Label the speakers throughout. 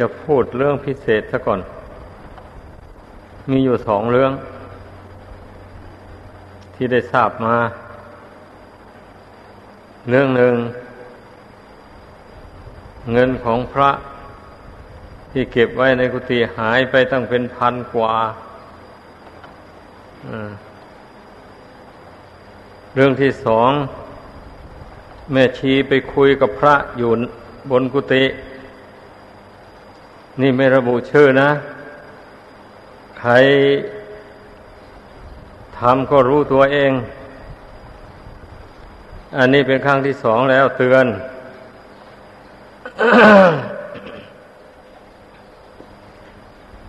Speaker 1: จะพูดเรื่องพิเศษซะก่อน มีอยู่สองเรื่อง ที่ได้ทราบมา เรื่องหนึ่ง เงินของพระที่เก็บไว้ในกุฏิหายไปตั้งเป็นพันกว่าเรื่องที่สอง แม่ชีไปคุยกับพระอยู่บนกุฏิ นี่ไม่ระบุชื่อนะ ใครทำก็รู้ตัวเอง อันนี้เป็นครั้งที่สองแล้วเตือน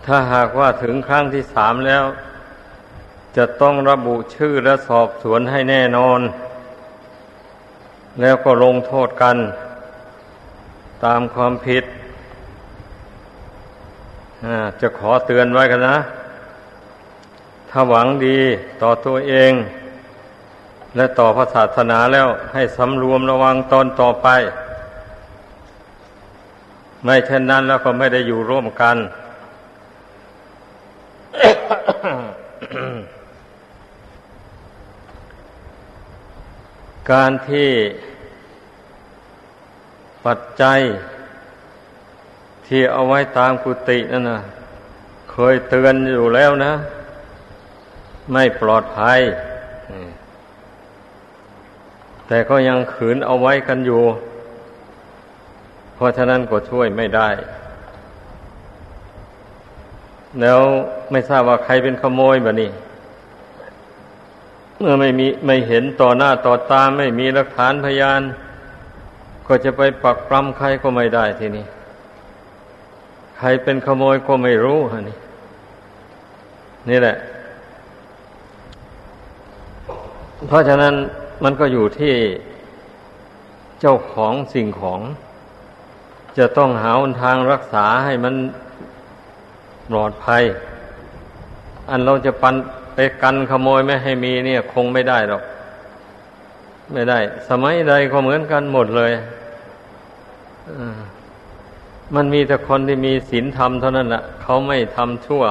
Speaker 1: ถ้าหากว่าถึงครั้งที่สามแล้ว จะต้องระบุชื่อและสอบสวนให้แน่นอน แล้วก็ลงโทษกัน ตามความผิด จะขอเตือนไว้กันนะ ถ้าหวังดีต่อตัวเอง และต่อพระศาสนาแล้วให้สำรวมระวังตนต่อไป ไม่เช่นนั้นแล้วก็ไม่ได้อยู่ร่วมกัน การที่ปัจจัย ที่เอาไว้ตามกุฏินั่นนะเคยเตือนอยู่แล้วนะ ไม่ปลอดภัย แต่ก็ยังขืนเอาไว้กันอยู่ เพราะฉะนั้นก็ช่วยไม่ได้ แล้วไม่ทราบว่าใครเป็นขโมยแบบนี้เมื่อไม่มีไม่เห็นต่อหน้าต่อตาไม่มีหลักฐานพยาน ก็จะไปปักปรำใครก็ไม่ได้ทีนี้ รเป็นขโมยก็ไม่รู้ฮะนี่นี่แหละ เพราะฉะนั้นมันก็อยู่ที่เจ้าของสิ่งของ จะต้องหาทางรักษาให้มันปลอดภัย อันเราจะปันไปกันขโมยไม่ให้มีเนี่ย คงไม่ได้หรอก ไม่ได้ สมัยใดก็เหมือนกันหมดเลยอ่า มันมีแต่คนที่มีศีลธรรมเท่านั้นแหละเขาไม่ทำชั่ว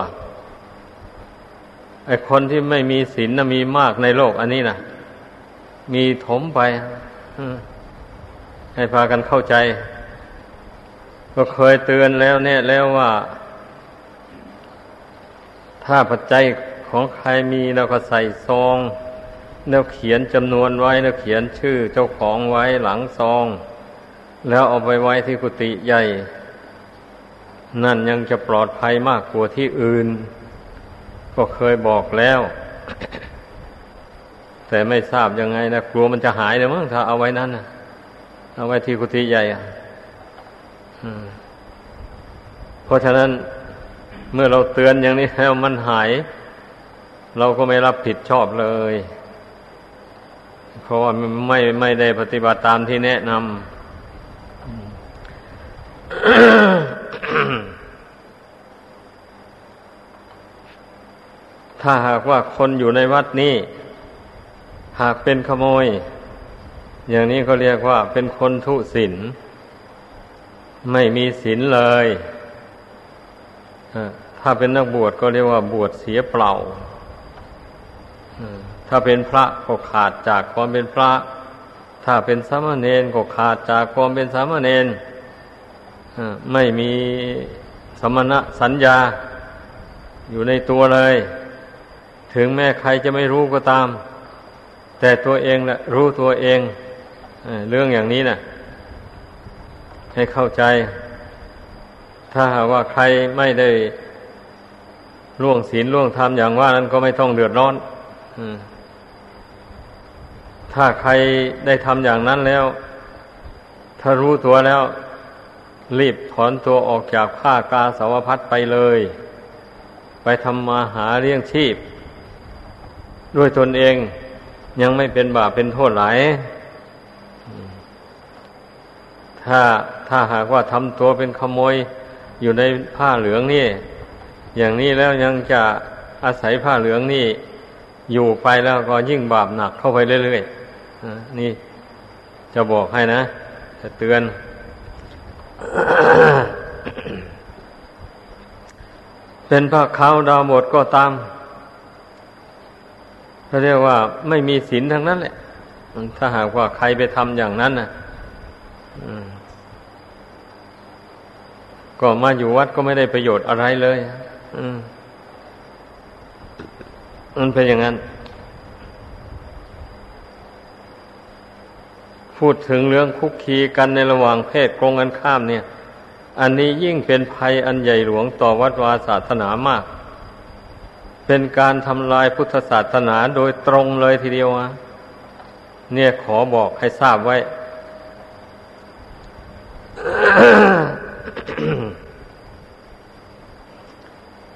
Speaker 1: ไอ้คนที่ไม่มีศีลนะมีมากในโลก อันนี้นะมีถมไปให้พากันเข้าใจ ก็เคยเตือนแล้วเนี่ยแล้วว่า ถ้าปัจจัยของใครมีเราก็ใส่ซองแล้วเขียนจำนวนไว้แล้วเขียนชื่อเจ้าของไว้หลังซอง แล้วเอาไปไว้ที่กุฏิใหญ่ นั่นยังจะปลอดภัยมากกว่าที่อื่น ก็เคยบอกแล้ว แต่ไม่ทราบยังไงนะกลัวมันจะหายเลยมั้งถ้าเอาไว้นั้นนะเอาไว้ที่กุฏิใหญ่อะเพราะฉะนั้นเมื่อเราเตือนอย่างนี้แล้วมันหาย เราก็ไม่รับผิดชอบเลย เพราะว่าไม่ไม่ได้ปฏิบัติตามที่แนะนำ ถ้าหากว่าคนอยู่ในวัดนี้ หากเป็นขโมย อย่างนี้เขาเรียกว่าเป็นคนทุศินไม่มีศีลเลยถ้าเป็นนักบวชก็เรียกว่าบวชเสียเปล่าถ้าเป็นพระก็ขาดจากความเป็นพระ ถ้าเป็นสามเณรก็ขาดจากความเป็นสามเณรไม่มีสมณะสัญญาอยู่ในตัวเลย ถึงแม้ใครจะไม่รู้ก็ตาม แต่ตัวเองแหละรู้ตัวเองเรื่องอย่างนี้นะ่ะให้เข้าใจ ถ้าหากว่าใครไม่ได้ล่วงศีลล่วงธรรมอย่างว่านั้นก็ไม่ต้องเดือดร้อนถ้าใครได้ทำอย่างนั้นแล้ว ถ้ารู้ตัวแล้ว รีบถอนตัวออกจากผ้ากาสาวพัดไปเลย ไปทำมาหาเลี้ยงชีพ ด้วยตนเองยังไม่เป็นบาปเป็นโทษหลาย ถ้าถ้าหากว่าทำตัวเป็นขโมยอยู่ในผ้าเหลืองนี่ อย่างนี้แล้วยังจะอาศัยผ้าเหลืองนี่ อยู่ไปแล้วก็ยิ่งบาปหนักเข้าไปเรื่อยๆนี่จะบอกให้นะ จะเตือน เป็นพระเขาวดาวหมดก็ตาม เขาเรียกว่าไม่มีศีลทั้งนั้นแหละถ้าหากว่าใครไปทำอย่างนั้นนะก็มาอยู่วัดก็ไม่ได้ประโยชน์อะไรเลยมันเป็นอย่างนั้น พูดถึงเรื่องคุกคีกันในระหว่างเพศกรงกันข้ามเนี่ย อันนี้ยิ่งเป็นภัยอันใหญ่หลวงต่อวัดวาศาสนามาก เป็นการทำลายพุทธศาสนาโดยตรงเลยทีเดียวอะเนี่ยขอบอกให้ทราบไว้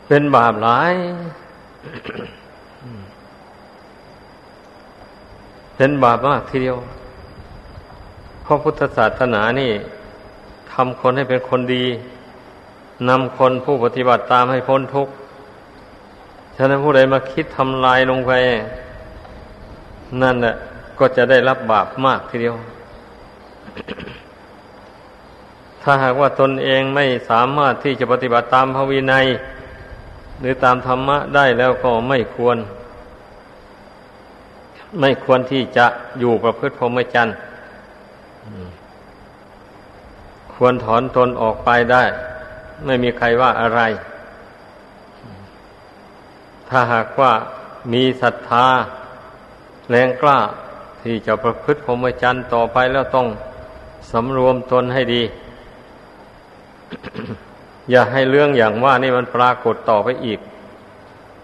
Speaker 1: เป็นบาปหลาย เป็นบาปมากทีเดียวเพราะพุทธศาสนานี่ทำคนให้เป็นคนดีนำคนผู้ปฏิบัติตามให้พ้นทุกข์ ฉะนั้นผู้ใดมาคิดทำลายลงไป นั่นแหละก็จะได้รับบาปมากทีเดียว ถ้าหากว่าตนเองไม่สามารถที่จะปฏิบัติตามพระวินัย หรือตามธรรมะได้แล้วก็ไม่ควร ไม่ควรที่จะอยู่ประพฤติพรหมจรรย์ควรถอนตนออกไปได้ ไม่มีใครว่าอะไร ถ้าหากว่ามีศรัทธาแรงกล้าที่จะประพฤติพรหมจรรย์ต่อไปแล้วต้องสำรวมตนให้ดี อย่าให้เรื่องอย่างว่านี่มันปรากฏต่อไปอีก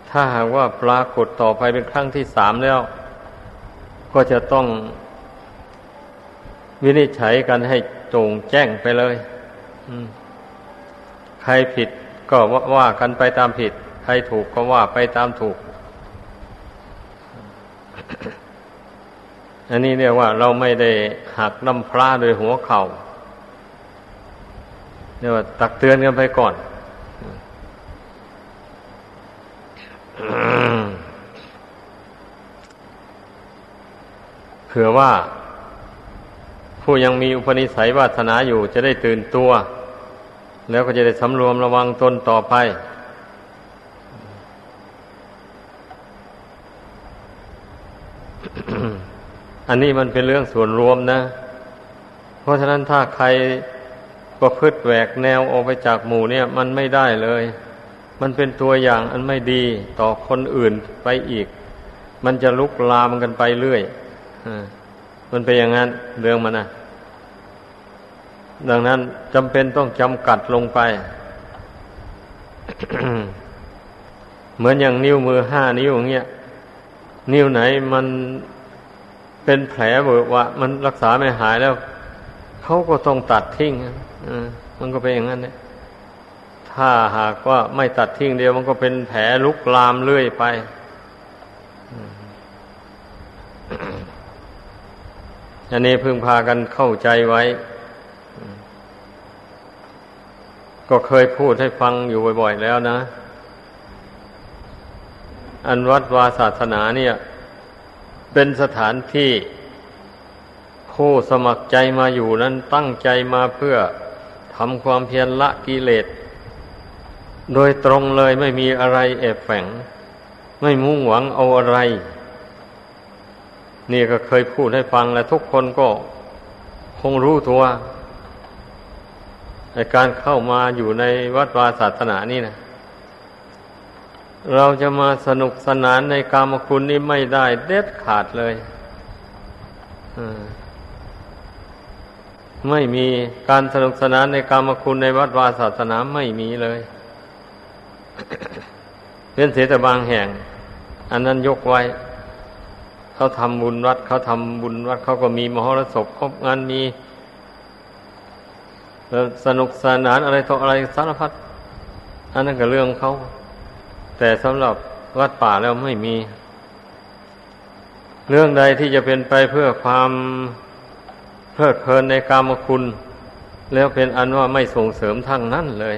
Speaker 1: ถ้าหากว่าปรากฏต่อไปเป็นครั้งที่สามแล้ว ก็จะต้องวินิจฉัยกันให้โจงแจ้งไปเลยใครผิดก็ว่ากันไปตามผิด ใครถูกก็ว่าไปตามถูก อันนี้เรียกว่าเราไม่ได้หักน้ำพระโดยหัวเขา่าเรียกว่าตักเตือนกันไปก่อนเผื่อว่า ผู้ยังมีอุปนิสัยวาสนาอยู่จะได้ตื่นตัว แล้วก็จะได้สำรวมระวังตนต่อไป อันนี้มันเป็นเรื่องส่วนรวมนะ เพราะฉะนั้นถ้าใครประพฤติแหวกแนวออกไปจากหมู่เนี่ย มันไม่ได้เลย มันเป็นตัวอย่างอันไม่ดีต่อคนอื่นไปอีก มันจะลุกลามกันไปเรื่อยอมันเป็นอย่างนั้นเรื่องมันนะดังนั้นจำเป็นต้องจำกัดลงไป เหมือนอย่างนิ้วมือห้านิ้วอย่างเงี้ย นิ้วไหนมันเป็นแผลเบิกว่ามันรักษาไม่หายแล้ว เขาก็ต้องตัดทิ้งมันก็เป็นอย่างนั้นเนี่ยถ้าหากว่าไม่ตัดทิ้งเดียวมันก็เป็นแผลลุกลามเรื่อยไปอันนี้พึงพากันเข้าใจไว้ ก็เคยพูดให้ฟังอยู่บ่อย ๆ แล้วนะ อันวัดวาศาสนาเนี่ย เป็นสถานที่ผู้สมัครใจมาอยู่นั้นตั้งใจมาเพื่อทำความเพียรละกิเลส โดยตรงเลยไม่มีอะไรแอบแฝง ไม่มุ่งหวังเอาอะไร นี่ก็เคยพูดให้ฟังและทุกคนก็คงรู้ตัวในการเข้ามาอยู่ในวัดวาศาสนานี่นะ เราจะมาสนุกสนานในกามคุณนี้ไม่ได้เด็ดขาดเลยไม่มีการสนุกสนานในกามคุณในวัดวาศาสนาไม่มีเลยเป็นเสียแต่บางแห่ง อันนั้นยกไว้ เขาทำบุญวัด เขาทำบุญวัด เขาก็มีมหรสพครบงานมีสนุกสนานอะไรต่ออะไรสารพัดอันนั้นก็เรื่องเขา แต่สำหรับวัดป่าแล้วไม่มี เรื่องใดที่จะเป็นไปเพื่อความเพลิดเพลินในกามคุณ แล้วเป็นอันว่าไม่ส่งเสริมทั้งนั้นเลย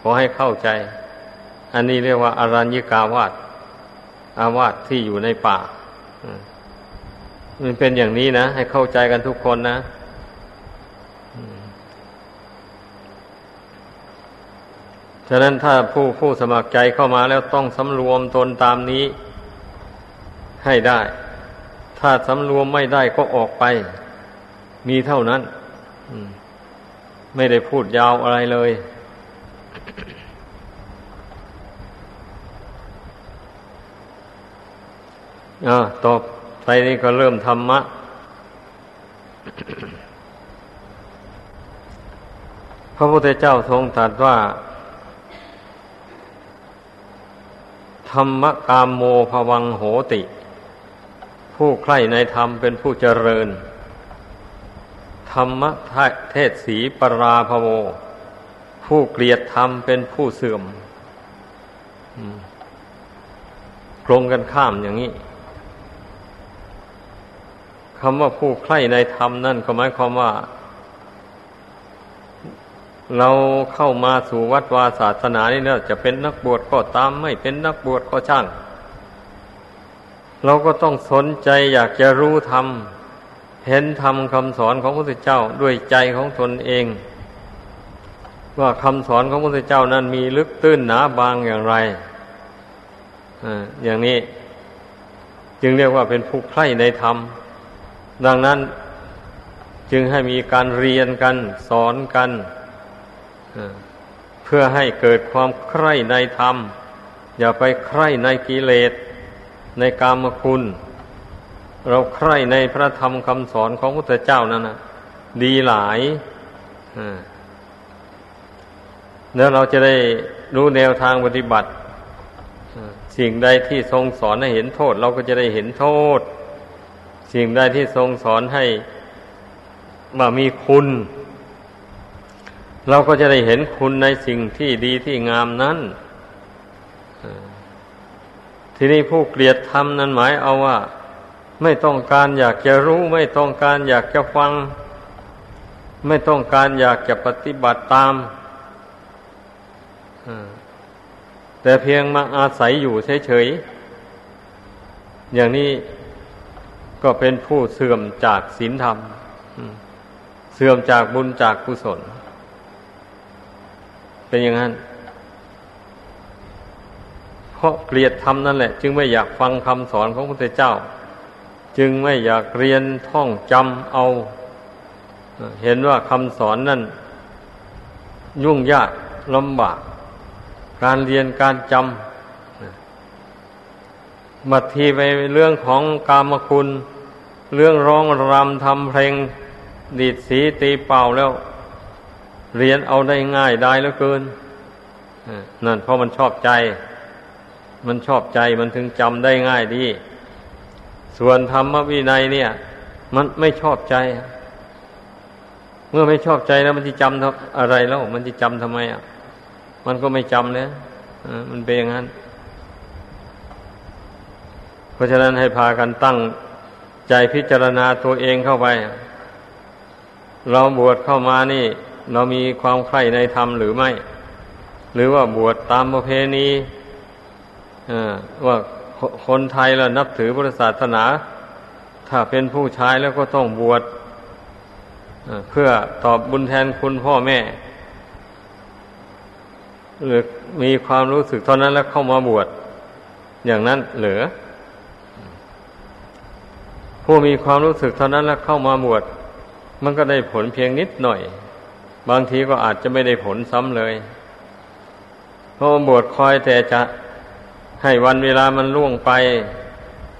Speaker 1: ขอให้เข้าใจ อันนี้เรียกว่า อารัญญิกาวาสอาวาสที่อยู่ในป่ามันเป็นอย่างนี้นะ ให้เข้าใจกันทุกคนนะ ฉะนั้นถ้าผู้ผู้สมัครใจเข้ามาแล้วต้องสำรวมตนตามนี้ให้ได้ ถ้าสำรวมไม่ได้ก็ออกไป มีเท่านั้นไม่ได้พูดยาวอะไรเลย อ่าต่อไปนี้ก็เริ่มธรรมะพระพุทธเจ้าทรงตรัสว่า ธรรมกามโมภวังโหติ ผู้ใคร่ในธรรมเป็นผู้เจริญ ธรรมเทศสีปราภโว ผู้เกลียดธรรมเป็นผู้เสื่อมกลงกันข้ามอย่างนี้คำว่าผู้ใคร่ในธรรมนั่นก็หมายความว่า เราเข้ามาสู่วัดวาศาสนานี่เนี่ยจะเป็นนักบวชก็ตามไม่เป็นนักบวชก็ช่าง เราก็ต้องสนใจอยากจะรู้ธรรม เห็นธรรมคำสอนของพระพุทธเจ้าด้วยใจของตนเอง ว่าคำสอนของพระพุทธเจ้านั้นมีลึกตื้นหนาบางอย่างไรอย่างนี้ จึงเรียกว่าเป็นผู้ใคร่ในธรรม ดังนั้นจึงให้มีการเรียนกันสอนกัน เพื่อให้เกิดความใคร่ในธรรม อย่าไปใคร่ในกิเลส ในกามคุณ เราใคร่ในพระธรรมคำสอนของพระพุทธเจ้านั่นนะดีหลายแล้วเราจะได้รู้แนวทางปฏิบัติ สิ่งใดที่ทรงสอนให้เห็นโทษ เราก็จะได้เห็นโทษ สิ่งใดที่ทรงสอนให้ว่ามีคุณ เราก็จะได้เห็นคุณในสิ่งที่ดีที่งามนั้น ทีนี้ผู้เกลียดธรรมนั้นหมายเอาว่า ไม่ต้องการอยากจะรู้ ไม่ต้องการอยากจะฟัง ไม่ต้องการอยากจะปฏิบัติตามแต่เพียงมาอาศัยอยู่เฉยๆ อย่างนี้ก็เป็นผู้เสื่อมจากศีลธรรม เสื่อมจากบุญจากกุศล เป็นอย่างนั้น เพราะเกลียดธรรมนั่นแหละ จึงไม่อยากฟังคำสอนของพระพุทธเจ้า จึงไม่อยากเรียนท่องจำเอา เห็นว่าคำสอนนั่น ยุ่งยากลำบาก การเรียนการจำบัดทีไปเรื่องของกามคุณ เรื่องร้องรำทำเพลง ดีดสีตีเป่าแล้ว เรียนเอาได้ง่ายได้เหลือเกินนั่นเพราะมันชอบใจ มันชอบใจมันถึงจำได้ง่ายดี ส่วนธรรมวินัยเนี่ย มันไม่ชอบใจ เมื่อไม่ชอบใจแล้วมันจะจำอะไรแล้ว มันจะจำทำไมอะ มันก็ไม่จำเลยมันเป็นอย่างนั้น เพราะฉะนั้นให้พากันตั้งใจพิจารณาตัวเองเข้าไป เราบวชเข้ามานี่ เรามีความใคร่ในธรรมหรือไม่ หรือว่าบวชตามประเพณีว่าคนไทยเรานับถือพุทธศาสนา ถ้าเป็นผู้ชายแล้วก็ต้องบวชเพื่อตอบบุญแทนคุณพ่อแม่ หรือมีความรู้สึกเท่านั้นแล้วเข้ามาบวชอย่างนั้นเหลือ ผู้มีความรู้สึกเท่านั้นแล้วเข้ามาบวชมันก็ได้ผลเพียงนิดหน่อย บางทีก็อาจจะไม่ได้ผลซ้ำเลย เพราะบวชคอยแต่จะให้วันเวลามันล่วงไป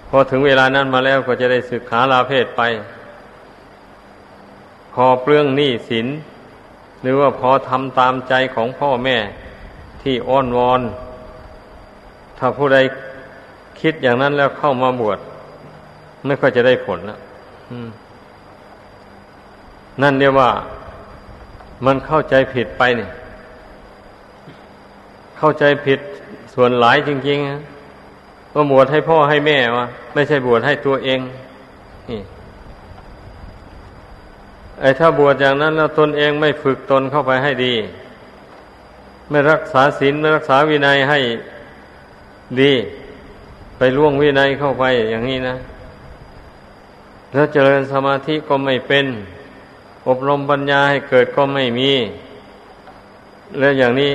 Speaker 1: พอถึงเวลานั้นมาแล้วก็จะได้ศึกขาลาเพศไป พอเปลื้องหนี้สิน หรือว่าพอทำตามใจของพ่อแม่ที่อ้อนวอน ถ้าผู้ใดคิดอย่างนั้นแล้วเข้ามาบวชไม่ค่อยจะได้ผลแล้วนั่นเรียกว่า มันเข้าใจผิดไปเนี่ย เข้าใจผิดส่วนหลายจริงๆว่าบวชให้พ่อให้แม่วะไม่ใช่บวชให้ตัวเอง นี่ไอ้ถ้าบวชอย่างนั้นแล้วตนเองไม่ฝึกตนเข้าไปให้ดี ไม่รักษาศีลไม่รักษาวินัยให้ดี ไปล่วงวินัยเข้าไปอย่างนี้นะ แล้วเจริญสมาธิก็ไม่เป็น อบรมปัญญาให้เกิดก็ไม่มี แล้วอย่างนี้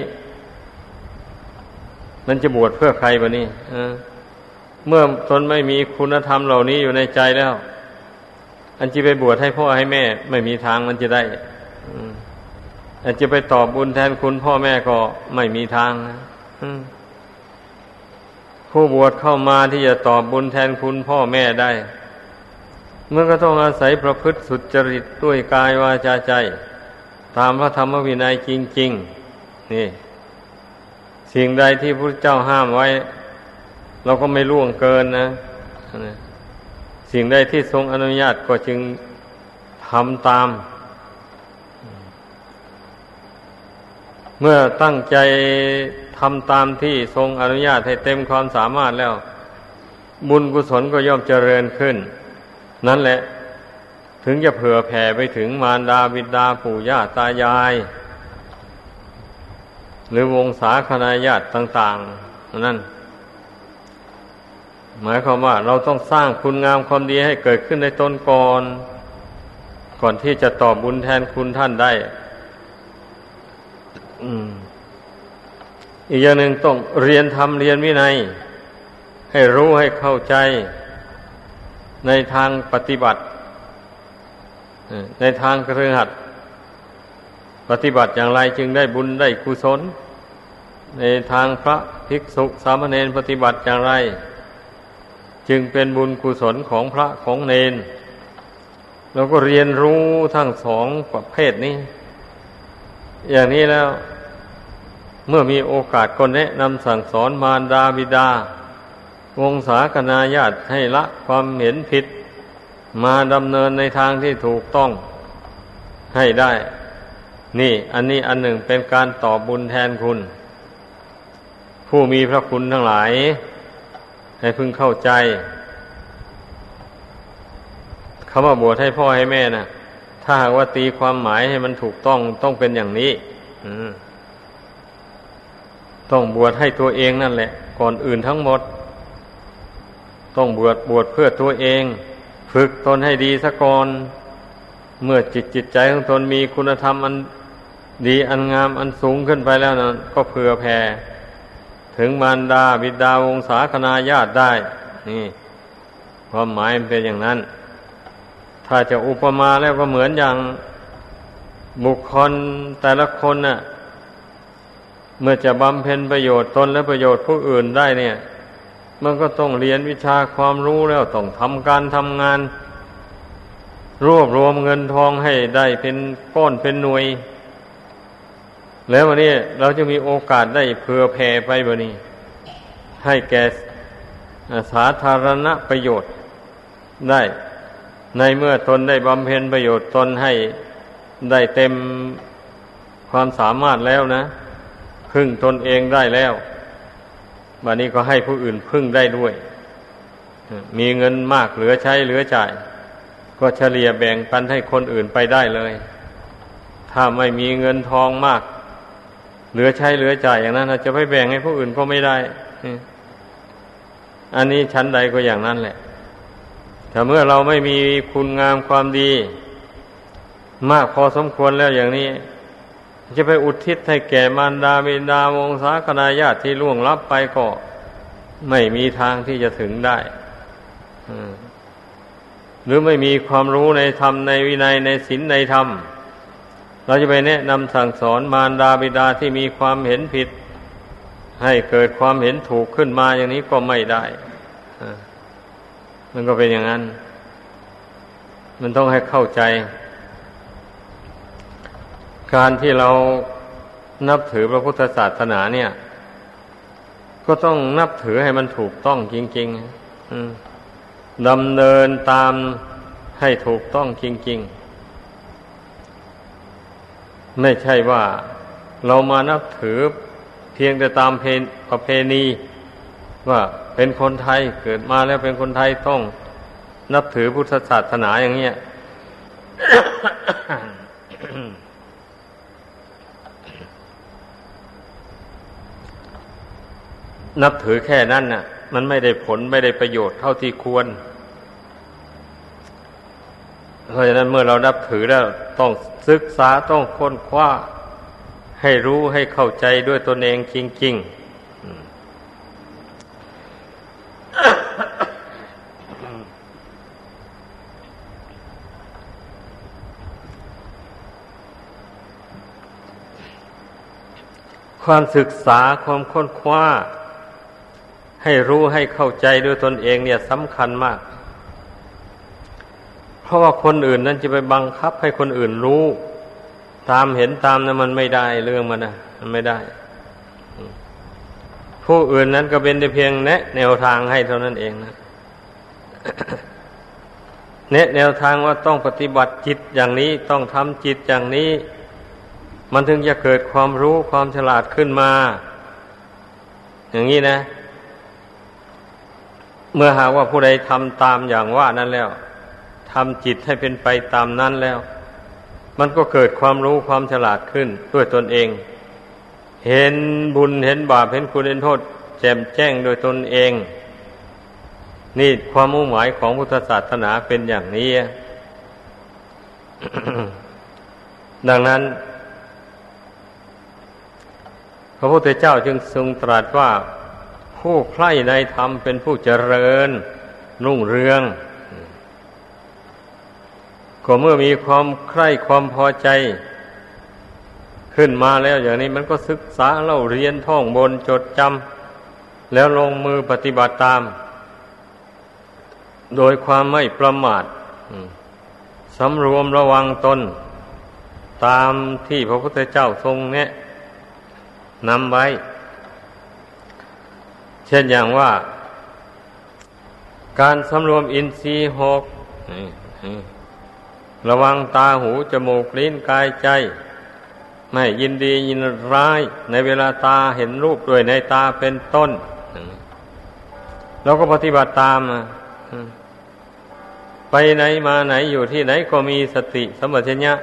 Speaker 1: มันจะบวชเพื่อใครบะนี่เมื่อตนไม่มีคุณธรรมเหล่านี้อยู่ในใจแล้ว อันจะไปบวชให้พ่อให้แม่ ไม่มีทางมันจะได้อันจะไปตอบบุญแทนคุณพ่อแม่ก็ไม่มีทางนะผู้บวชเข้ามาที่จะตอบบุญแทนคุณพ่อแม่ได้ เมื่อก็ต้องอาศัยประพฤติสุจริตด้วยกายวาจาใจ ตามพระธรรมวินัยจริง ๆ นี่ สิ่งใดที่พระเจ้าห้ามไว้ เราก็ไม่ล่วงเกินนะ สิ่งใดที่ทรงอนุญาตก็จึงทำตาม เมื่อตั้งใจทำตามที่ทรงอนุญาตให้เต็มความสามารถแล้ว บุญกุศลก็ย่อมเจริญขึ้น นั่นแหละ ถึงจะเผื่อแผ่ไปถึงมารดาบิดาปู่ย่าตายาย หรือวงศาคณาญาติต่าง ๆ นั่น หมายความว่า เราต้องสร้างคุณงามความดีให้เกิดขึ้นในตนก่อน ก่อนที่จะตอบบุญแทนคุณท่านได้ อีกอย่างหนึ่งต้องเรียนทำเรียนวินัยให้รู้ให้เข้าใจ ในทางปฏิบัติในทางเครือขัดปฏิบัติอย่างไรจึงได้บุญได้กุศล ในทางพระภิกษุสามเณรปฏิบัติอย่างไร จึงเป็นบุญกุศลของพระของเนนเราก็เรียนรู้ทั้งสองประเภทนี้ อย่างนี้แล้ว เมื่อมีโอกาสก็แนะนำสั่งสอนมารดาบิดา วงศาคณาญาติให้ละความเห็นผิด มาดำเนินในทางที่ถูกต้องให้ได้ นี่อันนี้อันหนึ่งเป็นการตอบบุญแทนคุณ ผู้มีพระคุณทั้งหลาย ให้พึงเข้าใจคำว่าบวชให้พ่อให้แม่นะ่ะ ถ้าหากว่าตีความหมายให้มันถูกต้องต้องเป็นอย่างนี้ต้องบวชให้ตัวเองนั่นแหละ ก่อนอื่นทั้งหมด ต้องบวชบวชเพื่อตัวเอง ฝึกตนให้ดีสะก่อน เมื่อจิตจิตใจของตนมีคุณธรรมอันดีอันงามอันสูงขึ้นไปแล้วนะก็เผื่อแผ่ ถึงมารดาบิดาวงศาคณาญาติได้ นี่ความหมายมันเป็นอย่างนั้น ถ้าจะอุปมาแล้วก็เหมือนอย่างบุคคลแต่ละคนน่ะ เมื่อจะบำเพ็ญประโยชน์ตนและประโยชน์ผู้อื่นได้เนี่ย มันก็ต้องเรียนวิชาความรู้แล้วต้องทำการทำงาน รวบรวมเงินทองให้ได้เป็นก้อนเป็นหน่วย แล้ววันนี้เราจะมีโอกาสได้เผื่อแผ่ไปบนี้ ให้แก่สาธารณประโยชน์ได้ ในเมื่อตนได้บำเพ็ญประโยชน์ตนให้ได้เต็มความสามารถแล้วนะ พึ่งตนเองได้แล้ว บัดนี้ก็ให้ผู้อื่นพึ่งได้ด้วย มีเงินมากเหลือใช้เหลือจ่าย ก็เฉลี่ยแบ่งปันให้คนอื่นไปได้เลย ถ้าไม่มีเงินทองมาก เหลือใช้เหลือจ่ายอย่างนั้นจะไปแบ่งให้ผู้อื่นก็ไม่ได้ อันนี้ชั้นใดก็อย่างนั้นแหละแต่เมื่อเราไม่มีคุณงามความดี มากพอสมควรแล้วอย่างนี้ จะไปอุทิศให้แก่มารดาบิดาวงศาคณาญาติที่ล่วงลับไปก็ไม่มีทางที่จะถึงได้หรือไม่มีความรู้ในธรรมในวินัยในศีลในธรรม เราจะไปแนะนำสั่งสอนมารดาบิดาที่มีความเห็นผิด ให้เกิดความเห็นถูกขึ้นมาอย่างนี้ก็ไม่ได้มันก็เป็นอย่างนั้น มันต้องให้เข้าใจ การที่เรานับถือพระพุทธศาสนาเนี่ย ก็ต้องนับถือให้มันถูกต้องจริงๆดำเนินตามให้ถูกต้องจริง ๆ ไม่ใช่ว่าเรามานับถือเพียงแต่ตามเพนประเพณี ว่าเป็นคนไทยเกิดมาแล้วเป็นคนไทยต้องนับถือพุทธศาสนาอย่างเนี้ย นับถือแค่นั้นน่ะ มันไม่ได้ผลไม่ได้ประโยชน์เท่าที่ควร เพราะฉะนั้นเมื่อเรานับถือแล้วต้องศึกษาต้องค้นคว้า ให้รู้ให้เข้าใจด้วยตนเองจริง ๆความศึกษาความค้นคว้า ให้รู้ให้เข้าใจด้วยตนเองเนี่ยสำคัญมาก เพราะว่าคนอื่นนั้นจะไปบังคับให้คนอื่นรู้ ตามเห็นตามนั้นมันไม่ได้เรื่องมันนะมันไม่ได้ ผู้อื่นนั้นก็เป็นแต่เพียงแนะ แนวทางให้เท่านั้นเองนะเนะแนวทางว่าต้องปฏิบัติจิตอย่างนี้ต้องทำจิตอย่างนี้ มันถึงจะเกิดความรู้ความฉลาดขึ้นมา อย่างนี้นะ เมื่อหากว่าผู้ใดทำตามอย่างว่านั้นแล้วทำจิตให้เป็นไปตามนั้นแล้ว มันก็เกิดความรู้ความฉลาดขึ้นด้วยตนเอง เห็นบุญเห็นบาปเห็นคุณเห็นโทษ แจ่มแจ้งโดยตนเอง นี่ความมุ่งหมายของพุทธศาสนาเป็นอย่างนี้ ดังนั้น พระพุทธเจ้าจึงทรงตรัสว่า ผู้ใคร่ในธรรมเป็นผู้เจริญรุ่งเรือง ก็เมื่อมีความใคร่ความพอใจ ขึ้นมาแล้วอย่างนี้มันก็ศึกษาเล่าเรียนท่องบนจดจำแล้วลงมือปฏิบัติตาม โดยความไม่ประมาทสำรวมระวังตน ตามที่พระพุทธเจ้าทรงแนะนำไว้ เช่นอย่างว่า การสำรวมอินทรีย์หกระวังตาหูจมูกลิ้นกายใจ ไม่ยินดียินร้าย ในเวลาตาเห็นรูปด้วยในตาเป็นต้นเราก็ปฏิบัติตามไปไหนมาไหนอยู่ที่ไหนก็มีสติสมัชัญญะ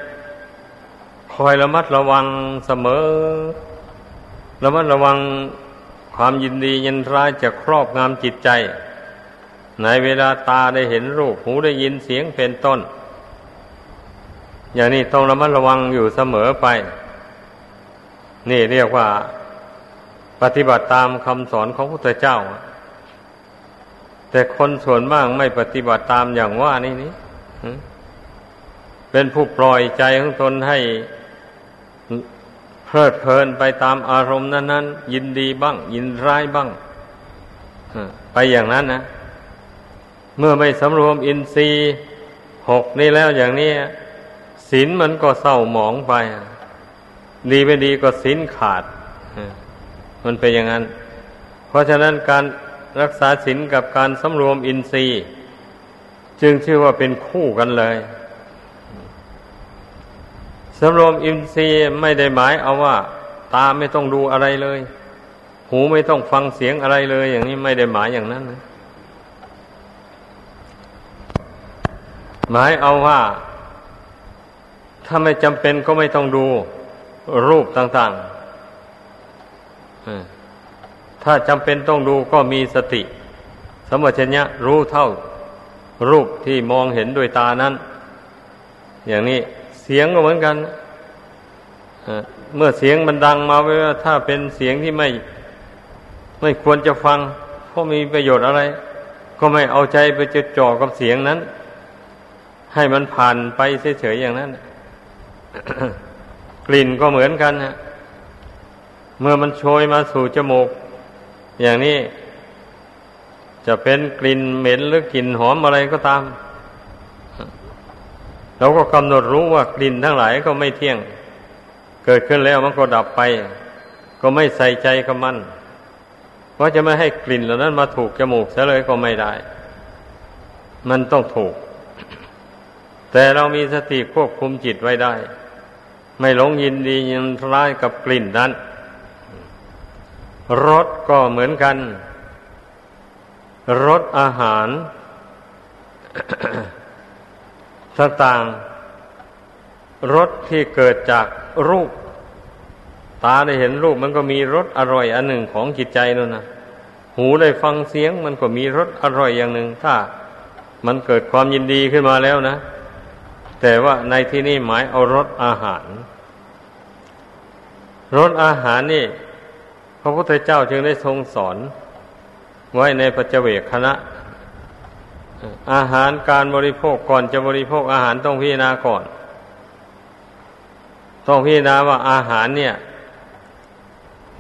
Speaker 1: คอยระมัดระวังเสมอ ระมัดระวัง ความยินดียินร้ายจะครอบงำจิตใจ ในเวลาตาได้เห็นรูปหูได้ยินเสียงเป็นต้น อย่างนี้ต้องระมัดระวังอยู่เสมอไป นี่เรียกว่า ปฏิบัติตามคำสอนของพระพุทธเจ้า แต่คนส่วนมากไม่ปฏิบัติตามอย่างว่านี่นี่เป็นผู้ปล่อยใจของตนให้ ลิดเพลินไปตามอารมณ์นั้น ๆ ยินดีบ้าง ยินร้ายบ้างไปอย่างนั้นนะเมื่อไม่สำรวมอินทรีย์หกนี่แล้วอย่างนี้ศีลมันก็เศร้าหมองไป ดีไม่ดีก็ศีลขาด มันเป็นอย่างนั้น เพราะฉะนั้นการรักษาศีลกับการสำรวมอินทรีย์ จึงชื่อว่าเป็นคู่กันเลย สำรวมอินทรีย์ไม่ได้หมายเอาว่า ตาไม่ต้องดูอะไรเลย หูไม่ต้องฟังเสียงอะไรเลย อย่างนี้ไม่ได้หมายอย่างนั้นนะหมายเอาว่า ถ้าไม่จำเป็นก็ไม่ต้องดูรูปต่างๆถ้าจำเป็นต้องดูก็มีสติสมัชัญญะรู้เท่า รูปที่มองเห็นด้วยตานั้น อย่างนี้ เสียงก็เหมือนกันเมื่อเสียงมันดังมาไว้ว่าถ้าเป็นเสียงที่ไม่ ไม่ควรจะฟังเพราะมีประโยชน์อะไร ก็ไม่เอาใจไปจดจ่อกับเสียงนั้น ให้มันผ่านไปเฉยๆอย่างนั้นกลิ่นก็เหมือนกันฮะเมื่อมันโชยมาสู่จมูก อย่างนี้ จะเป็นกลิ่นเหม็นหรือกลิ่นหอมอะไรก็ตาม เราก็กำหนดรู้ว่ากลิ่นทั้งหลายก็ไม่เที่ยง เกิดขึ้นแล้วมันก็ดับไป ก็ไม่ใส่ใจกับมันว่าจะไม่ให้กลิ่นเหล่านั้นมาถูกจมูกเสียเลยก็ไม่ได้ มันต้องถูก แต่เรามีสติควบคุมจิตไว้ได้ ไม่หลงยินดียินร้ายกับกลิ่นนั้นรสก็เหมือนกันรสอาหาร ต่างๆรสที่เกิดจากรูป ตาได้เห็นรูปมันก็มีรสอร่อยอันหนึ่งของจิตใจนั่นนะหูได้ฟังเสียงมันก็มีรสอร่อยอย่างหนึ่ง ถ้ามันเกิดความยินดีขึ้นมาแล้วนะ แต่ว่าในที่นี้หมายเอารสอาหารรสอาหารนี่ พระพุทธเจ้าจึงได้ทรงสอน ไว้ในปัจเจเวกคณะ อาหารการบริโภคก่อนจะบริโภคอาหารต้องพิจารณาก่อน ต้องพิจารณาว่าอาหารเนี่ย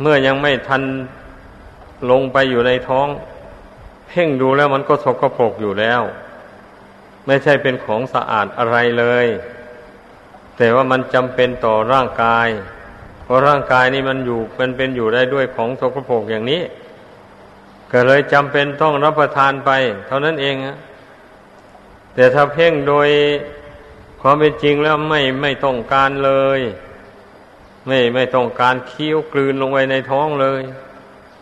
Speaker 1: เมื่อยังไม่ทันลงไปอยู่ในท้อง เพ่งดูแล้วมันก็สกปรกอยู่แล้ว ไม่ใช่เป็นของสะอาดอะไรเลย แต่ว่ามันจำเป็นต่อร่างกาย เพราะร่างกายนี่มันอยู่เป็นเป็นอยู่ได้ด้วยของสกปรกอย่างนี้ ก็เลยจำเป็นต้องรับประทานไป เท่านั้นเองอะแต่ถ้าเพ่งโดยความเป็นจริงแล้วไม่ไม่ต้องการเลย ไม่ไม่ต้องการเคี้ยวกลืนลงไปในท้องเลย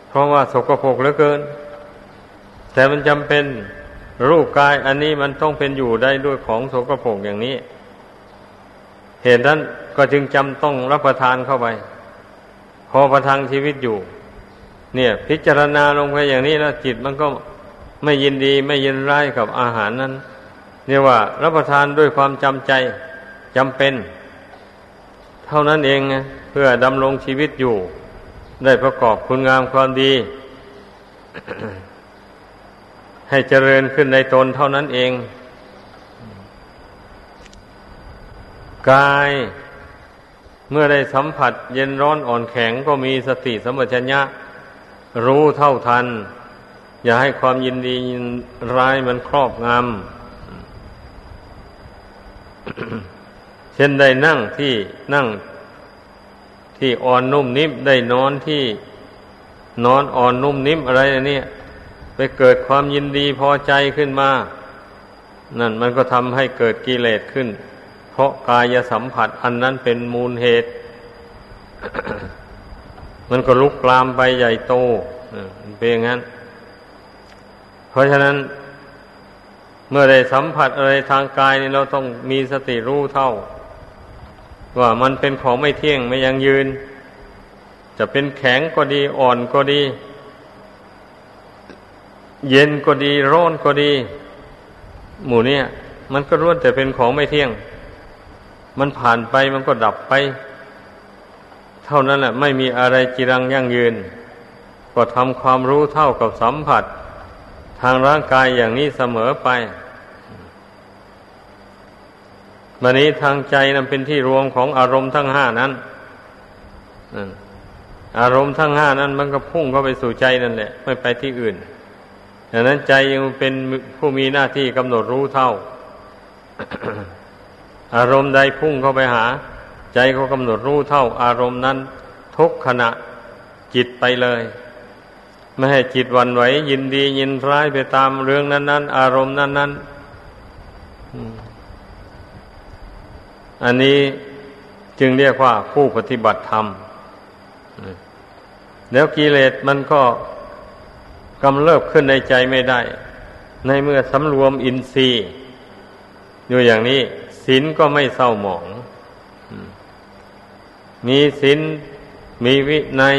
Speaker 1: เพราะว่าสกปรกเหลือเกิน แต่มันจำเป็นรูปกายอันนี้มันต้องเป็นอยู่ได้ด้วยของสกปรกอย่างนี้ เหตุนั้นก็จึงจำต้องรับประทานเข้าไป พอประทังชีวิตอยู่ เนี่ย พิจารณาลงไปอย่างนี้แล้วจิตมันก็ไม่ยินดีไม่ยินร้ายกับอาหารนั้นเรียว่ารับประทานด้วยความจำใจจำเป็น เท่านั้นเองเพื่อดำรงชีวิตอยู่ ได้ประกอบคุณงามความดี ให้เจริญขึ้นในตนเท่านั้นเอง กายเมื่อได้สัมผัสเย็นร้อนอ่อนแข็งก็มีสติสมัชัญญะ รู้เท่าทัน อย่าให้ความยินดียินร้ายมันครอบงำเช่นได้นั่งที่นั่งที่อ่อนนุ่มนิ่มได้นอนที่นอนอ่อนนุ่มนิ่มอะไรเนี่ยไปเกิดความยินดีพอใจขึ้นมา นั่นมันก็ทำให้เกิดกิเลสขึ้น เพราะกายสัมผัสอันนั้นเป็นมูลเหตุ มันก็ลุกลามไปใหญ่โตเป็นอย่างนั้น เพราะฉะนั้น เมื่อได้สัมผัสอะไรทางกายนี่เราต้องมีสติรู้เท่า ว่ามันเป็นของไม่เที่ยงไม่ยังยืน จะเป็นแข็งก็ดีอ่อนก็ดี เย็นก็ดีร้อนก็ดี หมู่เนี่ย มันก็ล้วนแต่เป็นของไม่เที่ยง มันผ่านไปมันก็ดับไป เท่านั้นแหละไม่มีอะไรจีรังยั่งยืน ก็ทำความรู้เท่ากับสัมผัส ทางร่างกายอย่างนี้เสมอไปมันนี้ทางใจนั้นเป็นที่รวมของอารมณ์ทั้งห้านั้นอารมณ์ทั้งห้านั้น มันก็พุ่งเข้าไปสู่ใจนั่นแหละ ไม่ไปที่อื่นดังนั้นใจยังเป็นผู้มีหน้าที่กำหนดรู้เท่า อารมณ์ใดพุ่งเข้าไปหา ใจก็กำหนดรู้เท่าอารมณ์นั้น ทุกขณะจิตไปเลย ไม่ให้จิตวันไหว ยินดียินร้ายไปตามเรื่องนั้น ๆ อารมณ์นั้น ๆ อันนี้จึงเรียกว่าผู้ปฏิบัติธรรม แล้วกิเลสมันก็กำเริบขึ้นในใจไม่ได้ ในเมื่อสำรวมอินทรีย์อยู่อย่างนี้ศีลก็ไม่เศร้าหมอง มีศีลมีวินัย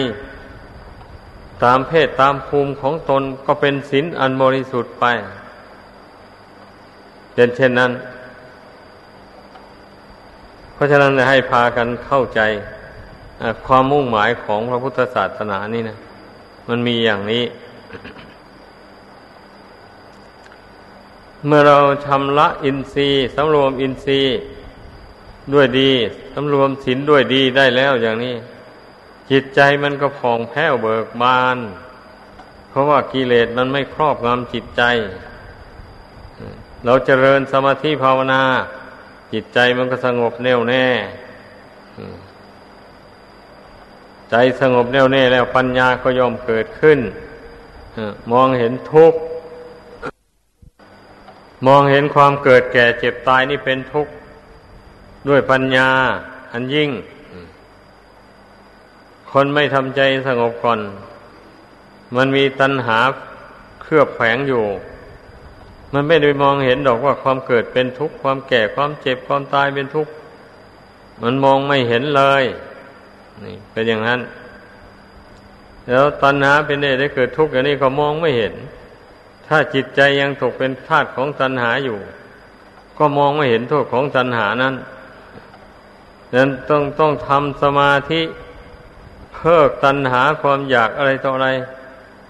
Speaker 1: ตามเพศตามภูมิของตนก็เป็นศีลอันบริสุทธิ์ไปเป็นเช่นนั้น เพราะฉะนั้นให้พากันเข้าใจความมุ่งหมายของพระพุทธศาสนานี่นะ มันมีอย่างนี้ เมื่อเราชำระอินทรีย์สำรวมอินทรีย์ ด้วยดีสำรวมศีลด้วยดีได้แล้วอย่างนี้ จิตใจมันก็ผ่องแผ้วเบิกบาน เพราะว่ากิเลสมันไม่ครอบงำจิตใจ เราเจริญสมาธิภาวนา จิตใจมันก็สงบแน่วแน่ใจสงบแน่วแน่แล้วปัญญาก็ย่อมเกิดขึ้นมองเห็นทุกข์ มองเห็นความเกิดแก่เจ็บตายนี่เป็นทุกข์ ด้วยปัญญา อันยิ่ง คนไม่ทำใจสงบก่อน มันมีตัณหาเครือบแฝงอยู่ มันไม่ได้มองเห็นดอกว่าความเกิดเป็นทุกข์ ความแก่ความเจ็บความตายเป็นทุกข์ มันมองไม่เห็นเลย นี่เป็นอย่างนั้น แล้วตัณหาเป็นได้ได้เกิดทุกข์อย่างนี้ก็มองไม่เห็น ถ้าจิตใจยังตกเป็นธาตุของตัณหาอยู่ ก็มองไม่เห็นโทษของตัณหานั้น นั้นต้องต้องทำสมาธิเพิกตัณหาความอยากอะไรต่ออะไร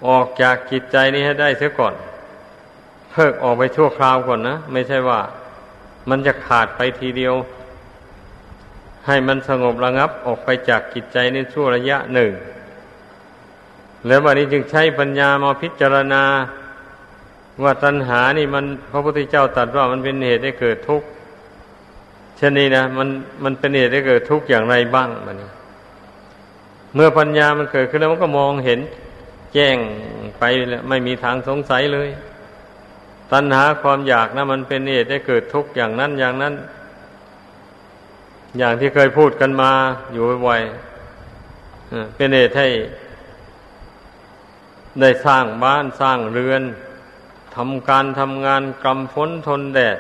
Speaker 1: ออกจากจิตใจนี้ให้ได้เสียก่อน เพิกออกไปชั่วคราวก่อนนะไม่ใช่ว่า มันจะขาดไปทีเดียว ให้มันสงบระงับออกไปจากจิตใจในชั่วระยะหนึ่ง แล้ววันนี้จึงใช้ปัญญามาพิจารณาว่าตัณหานี่มันพระพุทธเจ้าตรัสว่ามันเป็นเหตุให้เกิดทุกข์ เช่นนี้นะมันมันเป็นเหตุให้เกิดทุกข์อย่างไรบ้างมันเมื่อปัญญามันเกิดขึ้นแล้วมันก็มองเห็น แจ้งไปไม่มีทางสงสัยเลย ตัณหาความอยากนะมันเป็นเหตุให้เกิดทุกข์อย่างนั้นอย่างนั้น อย่างที่เคยพูดกันมาอยู่บ่อยๆเป็นเหตุให้ได้สร้างบ้านสร้างเรือนทำการทำงานกำฝนทนแดด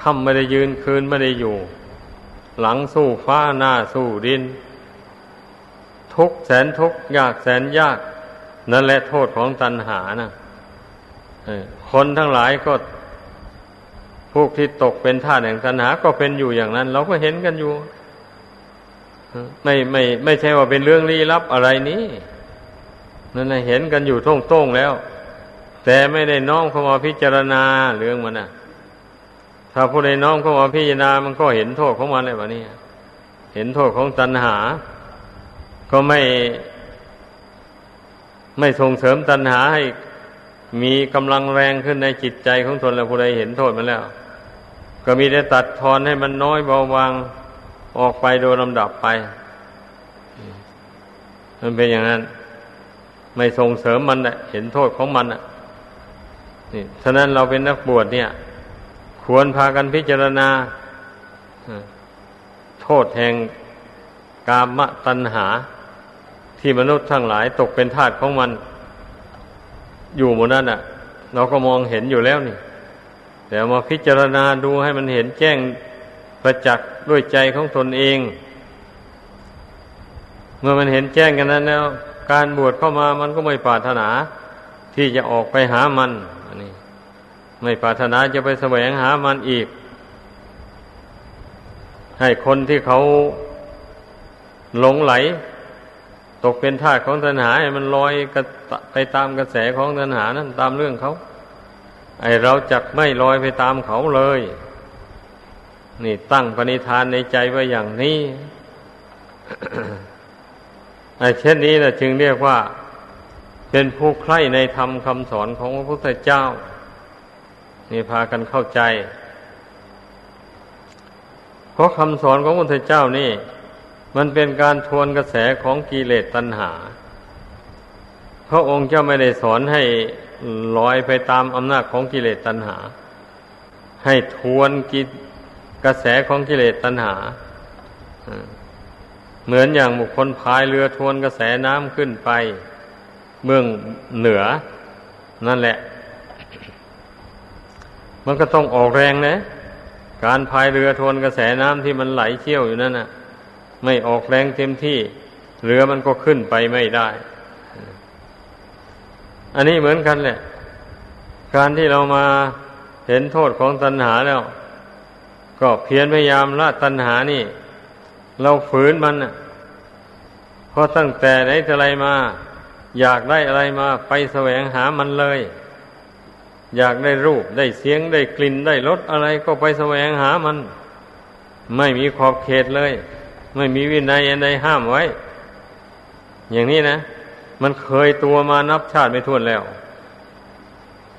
Speaker 1: ค่ำไม่ได้ยืนคืนไม่ได้อยู่ หลังสู้ฟ้าหน้าสู้ดิน ทุกแสนทุกยากแสนยาก นั่นแหละโทษของตัณหานะคนทั้งหลายก็พวกที่ตกเป็นท่าแห่งตัณหาก็เป็นอยู่อย่างนั้น เราก็เห็นกันอยู่ ไม่ไม่ ไม่ใช่ว่าเป็นเรื่องลี้ลับอะไรนี้นั่นเห็นกันอยู่ท่งต้งแล้ว แต่ไม่ได้น้อมเข้ามาพิจารณาเรื่องมันนะ ถ้าผู้ใดน้อมเข้ามาพิจารณา มันก็เห็นโทษของมันเลยวะนี่เห็นโทษของตัณหา ก็ไม่ ไม่ส่งเสริมตัณหาให้มีกำลังแรงขึ้นในจิตใจของตนแล้วผู้ใดเห็นโทษมันแล้ว ก็มีแต่ตัดทอนให้มันน้อยเบาบางออกไปโดยลำดับไป มันเป็นอย่างนั้น ไม่ส่งเสริมมันเห็นโทษของมันอะนี่ฉะนั้นเราเป็นนักบวชเนี่ย ควรพากันพิจารณาโทษแห่งกามตัณหา ที่มนุษย์ทั้งหลายตกเป็นทาสของมัน อยู่หมดนั่นอะ เราก็มองเห็นอยู่แล้วนี่ แต่มาพิจารณาดูให้มันเห็นแจ้งประจักษ์ด้วยใจของตนเอง เมื่อมันเห็นแจ้งกันนั้นแล้ว การบวชเข้ามามันก็ไม่ปรารถนา ที่จะออกไปหามัน ไม่ปรารถนาจะไปแสวงหามันอีก ให้คนที่เขาหลงไหล ตกเป็นทาสของตัณหาให้มันลอยไปตามกระแสของตัณหานั้นตามเรื่องเขา ไอเราจักไม่ลอยไปตามเขาเลย นี่ตั้งปณิธานในใจไว้อย่างนี้ไอเช่นนี้นะจึงเรียกว่า เป็นผู้ใคร่ในธรรมคำสอนของพระพุทธเจ้า นี่พากันเข้าใจ เพราะคำสอนของพระพุทธเจ้านี่ มันเป็นการทวนกระแสของกิเลสตัณหา พระองค์เจ้าไม่ได้สอนให้ลอยไปตามอำนาจของกิเลสตัณหา ให้ทวนกิกระแสของกิเลสตัณหา เหมือนอย่างบุคคลพายเรือทวนกระแสน้ำขึ้นไปเมืองเหนือ นั่นแหละ มันก็ต้องออกแรงนะ การพายเรือทวนกระแสน้ำที่มันไหลเชี่ยวอยู่นั่นน่ะ ไม่ออกแรงเต็มที่ เรือมันก็ขึ้นไปไม่ได้ อันนี้เหมือนกันแหละ การที่เรามาเห็นโทษของตัณหาแล้ว ก็เพียรพยายามละตัณหานี่ เราฝืนมันเพราะตั้งแต่ไหนแต่ไรมา อยากได้อะไรมาไปแสวงหามันเลย อยากได้รูปได้เสียงได้กลิ่นได้รสอะไรก็ไปแสวงหามัน ไม่มีขอบเขตเลย ไม่มีวินัยอันใดห้ามไว้ อย่างนี้นะ มันเคยตัวมานับชาติไม่ท้วนแล้ว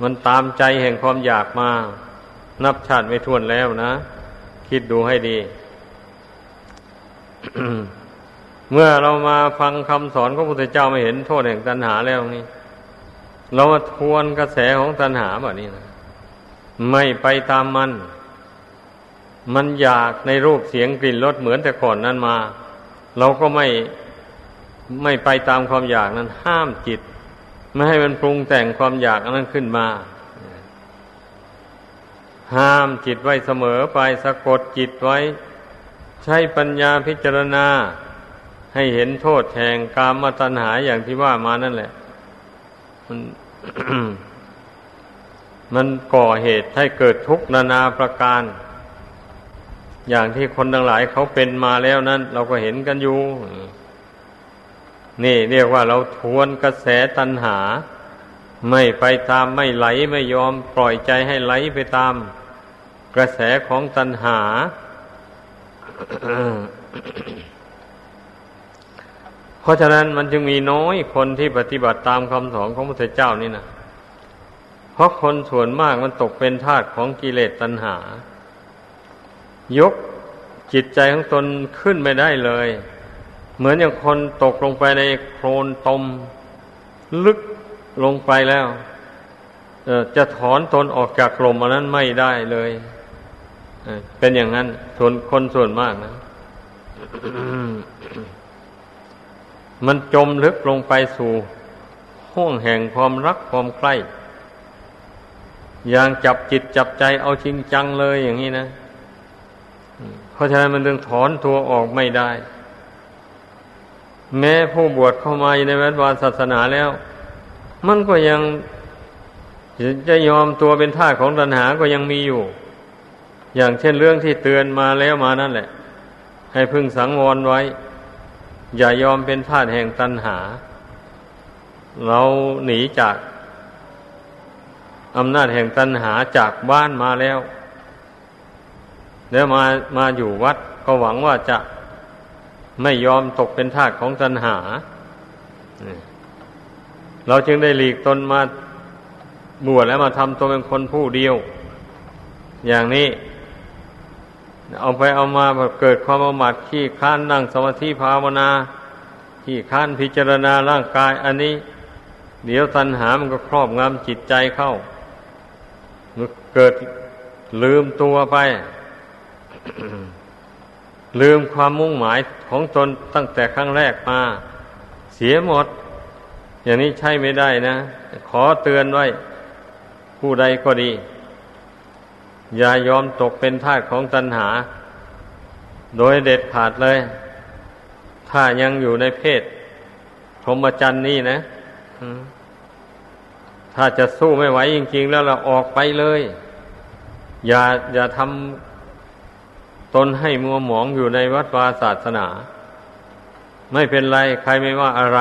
Speaker 1: มันตามใจแห่งความอยากมา นับชาติไม่ท้วนแล้วนะ คิดดูให้ดี เมื่อเรามาฟังคำสอนของพระพุทธเจ้าไม่เห็นโทษแห่งตัณหาแล้วนี่ เราทวนกระแสของตัณหาแบบนี้นะ ไม่ไปตามมัน มันอยากในรูปเสียงกลิ่นรสเหมือนแต่ก่อนนั้นมา เราก็ไม่ไม่ไปตามความอยากนั้น ห้ามจิต ไม่ให้มันปรุงแต่งความอยากอันนั้นขึ้นมา ห้ามจิตไว้เสมอไปสะกดจิตไว้ ใช้ปัญญาพิจารณา ให้เห็นโทษแห่งกามตัณหาอย่างที่ว่ามานั่นแหละ มัน มันก่อเหตุให้เกิดทุกข์นานาประการ อย่างที่คนทั้งหลายเขาเป็นมาแล้วนั้น เราก็เห็นกันอยู่ นี่เรียกว่าเราทวนกระแสตัณหา ไม่ไปตามไม่ไหลไม่ยอมปล่อยใจให้ไหลไปตาม กระแสของตัณหา เพราะฉะนั้นมันจึงมีน้อยคนที่ปฏิบัติตามคำสอนของพระพุทธเจ้านี่นะเพราะคนส่วนมากมันตกเป็นทาสของกิเลสตัณหา ยกจิตใจของตนขึ้นไม่ได้เลย เหมือนอย่างคนตกลงไปในโคลนตม ลึกลงไปแล้วจะถอนตนออกจากกลมอันนั้นไม่ได้เลยเป็นอย่างนั้นส่วนคนส่วนมากนะ มันจมลึกลงไปสู่ห้วงแห่งความรักความใคร่อย่างจับจิตจับใจเอาจริงจังเลยอย่างนี้นะเพราะฉะนั้นมันจึงถอนตัวออกไม่ได้ แม้ผู้บวชเข้ามาในวัดวาศาสนาแล้ว มันก็ยังจะยอมตัวเป็นท่าของตัณหาก็ยังมีอยู่ อย่างเช่นเรื่องที่เตือนมาแล้วมานั่นแหละ ให้พึงสังวรไว้ อย่ายอมเป็นทาสแห่งตัณหา เราหนีจากอำนาจแห่งตัณหาจากบ้านมาแล้ว แล้วมามาอยู่วัดก็หวังว่าจะไม่ยอมตกเป็นทาสของตัณหา เราจึงได้หลีกตนมาบวชแล้วมาทำตัวเป็นคนผู้เดียว อย่างนี้ เอาไปเอามาแบบเกิดความประมาทขี้ค้านนั่งสมาธิภาวนาขี้ค้านพิจารณาร่างกาย อันนี้ เดี๋ยวตัณหามันก็ครอบงำจิตใจเข้าเกิดลืมตัวไป ลืมความมุ่งหมายของตนตั้งแต่ครั้งแรกมา เสียหมด อย่างนี้ใช่ไม่ได้นะ ขอเตือนไว้ ผู้ใดก็ดี อย่ายอมตกเป็นทาสของตัณหา โดยเด็ดขาดเลย ถ้ายังอยู่ในเพศพรหมจรรย์นี่นะถ้าจะสู้ไม่ไหวจริง ๆ แล้วเราออกไปเลย อย่าอย่าทำตนให้มัวหมองอยู่ในวัดวาศาสนา ไม่เป็นไร ใครไม่ว่าอะไร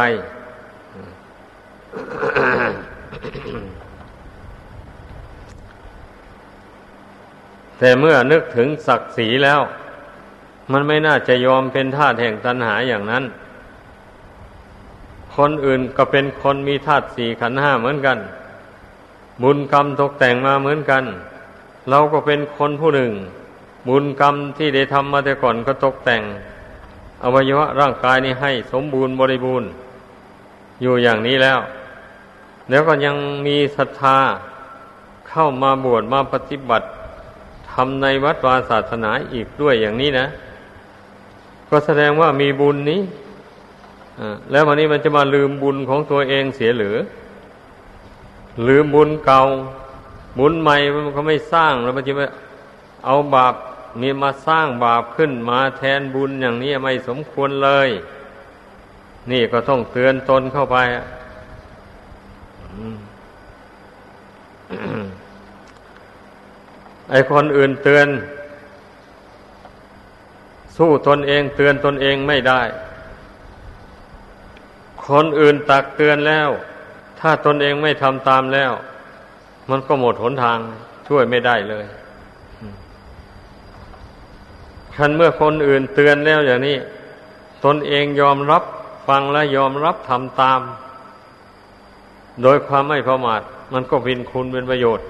Speaker 1: แต่เมื่อนึกถึงศักดิ์ศรีแล้ว มันไม่น่าจะยอมเป็นทาสแห่งตัณหาอย่างนั้น คนอื่นก็เป็นคนมีธาตุสี่ขันห้าเหมือนกัน บุญกรรมตกแต่งมาเหมือนกัน เราก็เป็นคนผู้หนึ่ง บุญกรรมที่ได้ทำมาแต่ก่อนก็ตกแต่ง อวัยวะร่างกายนี้ให้สมบูรณ์บริบูรณ์ อยู่อย่างนี้แล้ว แล้วก็ยังมีศรัทธาเข้ามาบวชมาปฏิบัติ ทำในวัดวาศาสนาอีกด้วยอย่างนี้นะ ก็แสดงว่ามีบุญนี้แล้ววันนี้มันจะมาลืมบุญของตัวเองเสียหรือหรือบุญเก่า บุญใหม่มันก็ไม่สร้างแล้วมันจะไปเอาบาปมีมาสร้างบาปขึ้นมาแทนบุญอย่างนี้ไม่สมควรเลย นี่ก็ต้องเตือนตนเข้าไป ไอคนอื่นเตือน สู้ตนเองเตือนตนเองไม่ได้ คนอื่นตักเตือนแล้ว ถ้าตนเองไม่ทำตามแล้ว มันก็หมดหนทางช่วยไม่ได้เลยคันเมื่อคนอื่นเตือนแล้วอย่างนี้ ตนเองยอมรับฟังและยอมรับทำตาม โดยความไม่ประมาทมันก็เป็นคุณเป็นประโยชน์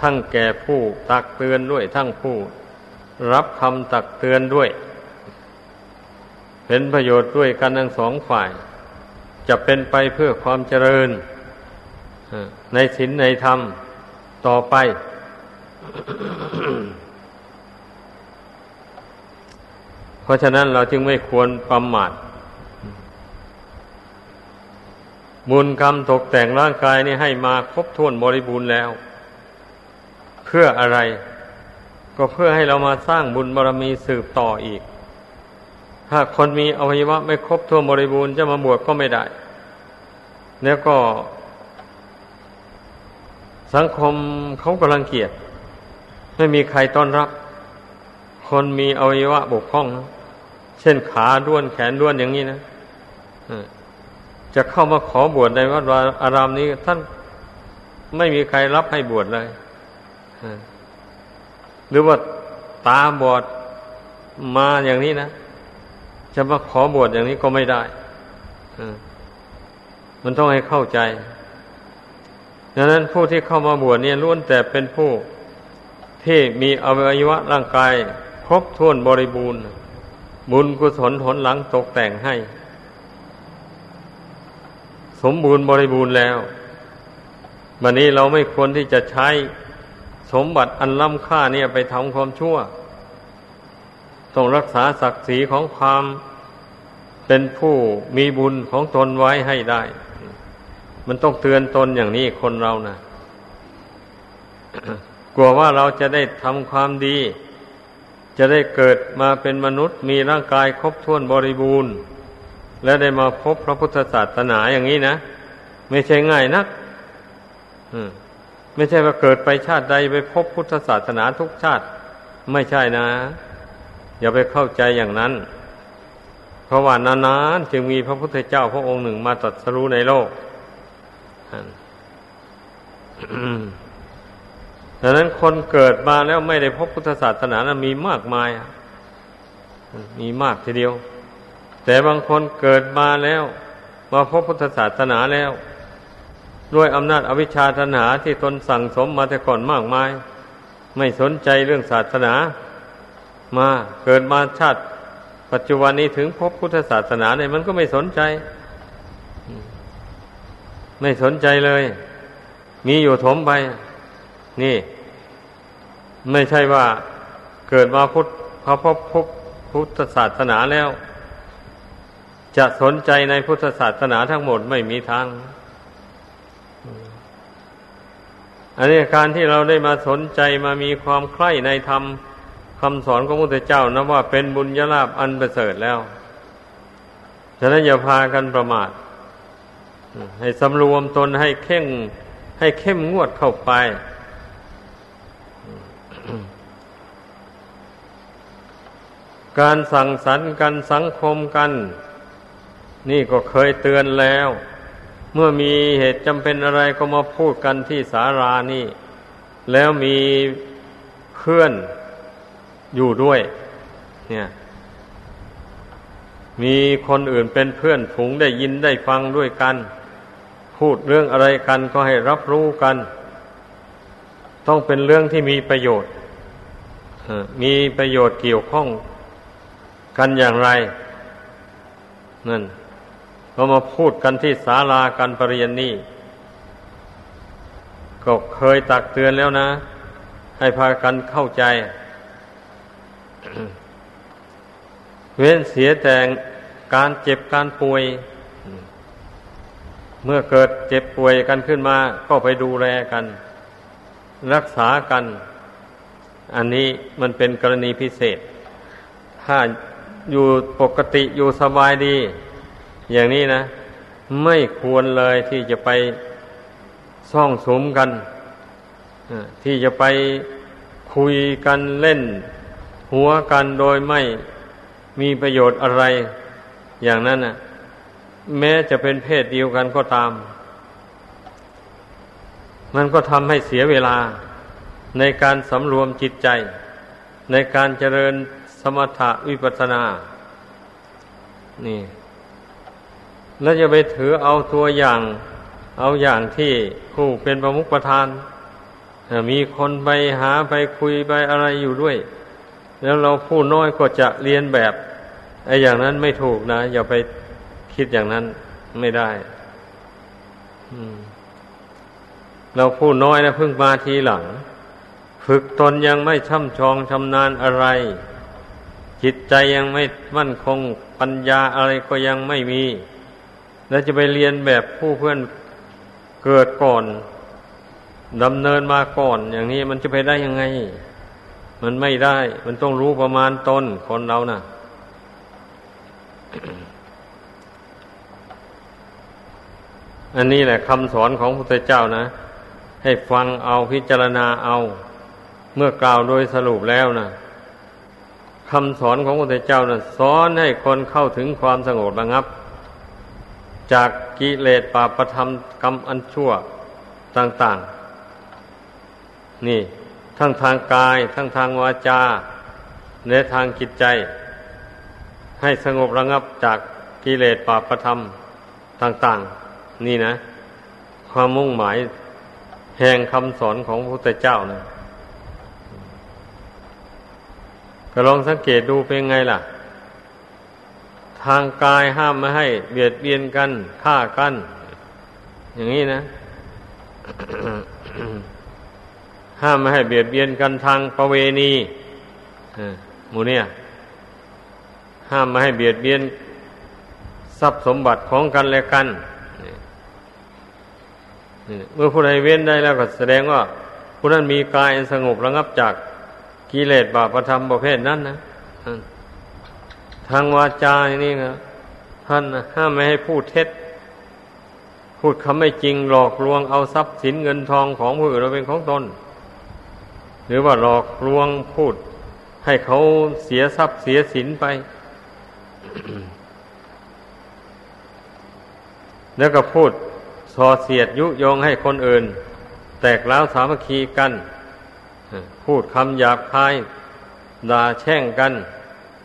Speaker 1: ทั้งแก่ผู้ตักเตือนด้วย ทั้งผู้รับคำตักเตือนด้วย เป็นประโยชน์ด้วยกันทั้งสองฝ่าย จะเป็นไปเพื่อความเจริญในศีลในธรรมต่อไปเพราะฉะนั้นเราจึงไม่ควรประมาทบุญกรรมตกแต่งร่างกายนี่ให้มาครบถ้วนบริบูรณ์แล้ว เพื่ออะไร ก็เพื่อให้เรามาสร้างบุญบารมีสืบต่ออีก ถ้าคนมีอวัยวะไม่ครบทั่วบริบูรณ์จะมาบวชก็ไม่ได้ แล้วก็ สังคมเขากำลังเกียด ไม่มีใครต้อนรับ คนมีอวัยวะบกพร่องนะเช่นขาด้วนแขนด้วนอย่างนี้นะจะเข้ามาขอบวชในวัดวาอารามนี้ ท่านไม่มีใครรับให้บวชเลย หรือว่าตาบอดมาอย่างนี้นะจะมาขอบวชอย่างนี้ก็ไม่ได้มันต้องให้เข้าใจดังนั้นผู้ที่เข้ามาบวชเนี่ยล้วนแต่เป็นผู้ที่มีอวัยวะร่างกาย ครบถ้วนบริบูรณ์ บุญกุศลผลหลังตกแต่งให้ สมบูรณ์บริบูรณ์แล้ว วันนี้เราไม่ควรที่จะใช้ สมบัติอันล้ำค่าเนี่ยไปทำความชั่วต้องรักษาศักดิ์ศรีของความเป็นผู้มีบุญของตนไว้ให้ได้ มันต้องเตือนตนอย่างนี้คนเรานะกลัวว่าเราจะได้ทำความดี จะได้เกิดมาเป็นมนุษย์ มีร่างกายครบถ้วนบริบูรณ์ และได้มาพบพระพุทธศาสนาอย่างนี้นะ ไม่ใช่ง่ายนัก ไม่ใช่ว่าเกิดไปชาติใดไปพบพุทธศาสนาทุกชาติ ไม่ใช่นะ อย่าไปเข้าใจอย่างนั้น เพราะว่านานๆจึงมีพระพุทธเจ้าพระองค์หนึ่งมาตรัสรู้ในโลกดังนั้นคนเกิดมาแล้วไม่ได้พบพุทธศาสนานะมีมากมาย มีมากทีเดียว แต่บางคนเกิดมาแล้ว มาพบพุทธศาสนาแล้ว ด้วยอำนาจอวิชชาตัณหาที่ตนสั่งสมมาแต่ก่อนมากมาย ไม่สนใจเรื่องศาสนา มาเกิดมาชาติ ปัจจุบันนี้ถึงพบพุทธศาสนาเนี่ยมันก็ไม่สนใจ ไม่สนใจเลย มีอยู่ถมไป นี่ ไม่ใช่ว่าเกิดมาพุทธพระพบพุทพุทธศาสนาแล้ว จะสนใจในพุทธศาสนาทั้งหมดไม่มีทาง อันนี้การที่เราได้มาสนใจมามีความใคร่ในธรรมคำสอนของพระพุทธเจ้านะว่าเป็นบุญยลาภอันประเสริฐแล้วฉะนั้นอย่าพากันประมาท ให้สำรวมตนให้เข่งให้เข้มงวดเข้าไป การสั่งสรรค์กันสังคมกัน นี่ก็เคยเตือนแล้ว เมื่อมีเหตุจำเป็นอะไรก็มาพูดกันที่สารานี่ แล้วมีเพื่อนอยู่ด้วย เนี่ย มีคนอื่นเป็นเพื่อนผงได้ยินได้ฟังด้วยกัน พูดเรื่องอะไรกันก็ให้รับรู้กัน ต้องเป็นเรื่องที่มีประโยชน์มีประโยชน์เกี่ยวข้องกันอย่างไร นั่น ก็มาพูดกันที่ศาลาการปรริยนนี่ก็เคยตักเตือนแล้วนะ ให้พากันเข้าใจ เว้นเสียแต่การเจ็บการป่วย เมื่อเกิดเจ็บป่วยกันขึ้นมา ก็ไปดูแลกัน รักษากัน อันนี้มันเป็นกรณีพิเศษ ถ้าอยู่ปกติอยู่สบายดี อย่างนี้นะ ไม่ควรเลยที่จะไปซ่องสมกันที่จะไปคุยกันเล่น หัวกันโดยไม่มีประโยชน์อะไร อย่างนั้นนะแม้จะเป็นเพศเดียวกันก็ตาม มันก็ทำให้เสียเวลาในการสำรวมจิตใจ ในการเจริญสมถะวิปัสสนา นี่ แล้วจะไปถือเอาตัวอย่าง เอาอย่างที่ผู้เป็นประมุขประธาน มีคนไปหาไปคุยไปอะไรอยู่ด้วย แล้วเราผู้น้อยก็จะเรียนแบบไอ้อย่างนั้นไม่ถูกนะ อย่าไปคิดอย่างนั้นไม่ได้เราผู้น้อยนะเพิ่งมาทีหลัง ฝึกตนยังไม่ช่ำชองชำนาญอะไร จิตใจยังไม่มั่นคงปัญญาอะไรก็ยังไม่มี แล้วจะไปเรียนแบบผู้เพื่อนเกิดก่อนดำเนินมาก่อน อย่างนี้มันจะไปได้ยังไง มันไม่ได้ มันต้องรู้ประมาณตนคนเรานะ่ะ อันนี้แหละคำสอนของพระพุทธเจ้านะ ให้ฟังเอาพิจารณาเอา เมื่อกล่าวโดยสรุปแล้วนะคำสอนของพระพุทธเจ้านะสอนให้คนเข้าถึงความสงบระงับ จากกิเลสปาประธรรมกรรมอันชั่วต่าง ๆ นี่ ทั้งทางกาย ทั้งทางวาจาในทางจิตใจ ให้สงบระงับจากกิเลสปาประธรรมต่าง ๆ นี่นะ ความมุ่งหมายแห่งคำสอนของพระพุทธเจ้านะก็ลองสังเกตดูเป็นไงล่ะ ทางกายห้ามไม่ให้ เบียดเบียนกันฆ่ากัน อย่างนี้นะ ห้ามไม่ให้เบียดเบียนกันทางประเวณีหมูเนี่ย ห้ามไม่ให้เบียดเบียนทรัพย์สมบัติของกันและกันเมื่อผู้ใดเว้นได้แล้วก็แสดงว่าผู้นั้นมีกายสงบระงับจากกิเลสบาปธรรมประเภทนั้นนะ ทางวาจานี่นะท่านห้ามไม่ให้พูดเท็จ พูดคำไม่จริงหลอกลวงเอาทรัพย์สินเงินทองของผู้อื่นมาเป็นของตน หรือว่าหลอกลวงพูด ให้เขาเสียทรัพย์เสียสินไป แล้วก็พูดส่อเสียดยุยงให้คนอื่น แตกแล้วสามัคคีกัน พูดคำหยาบคายด่าแช่งกัน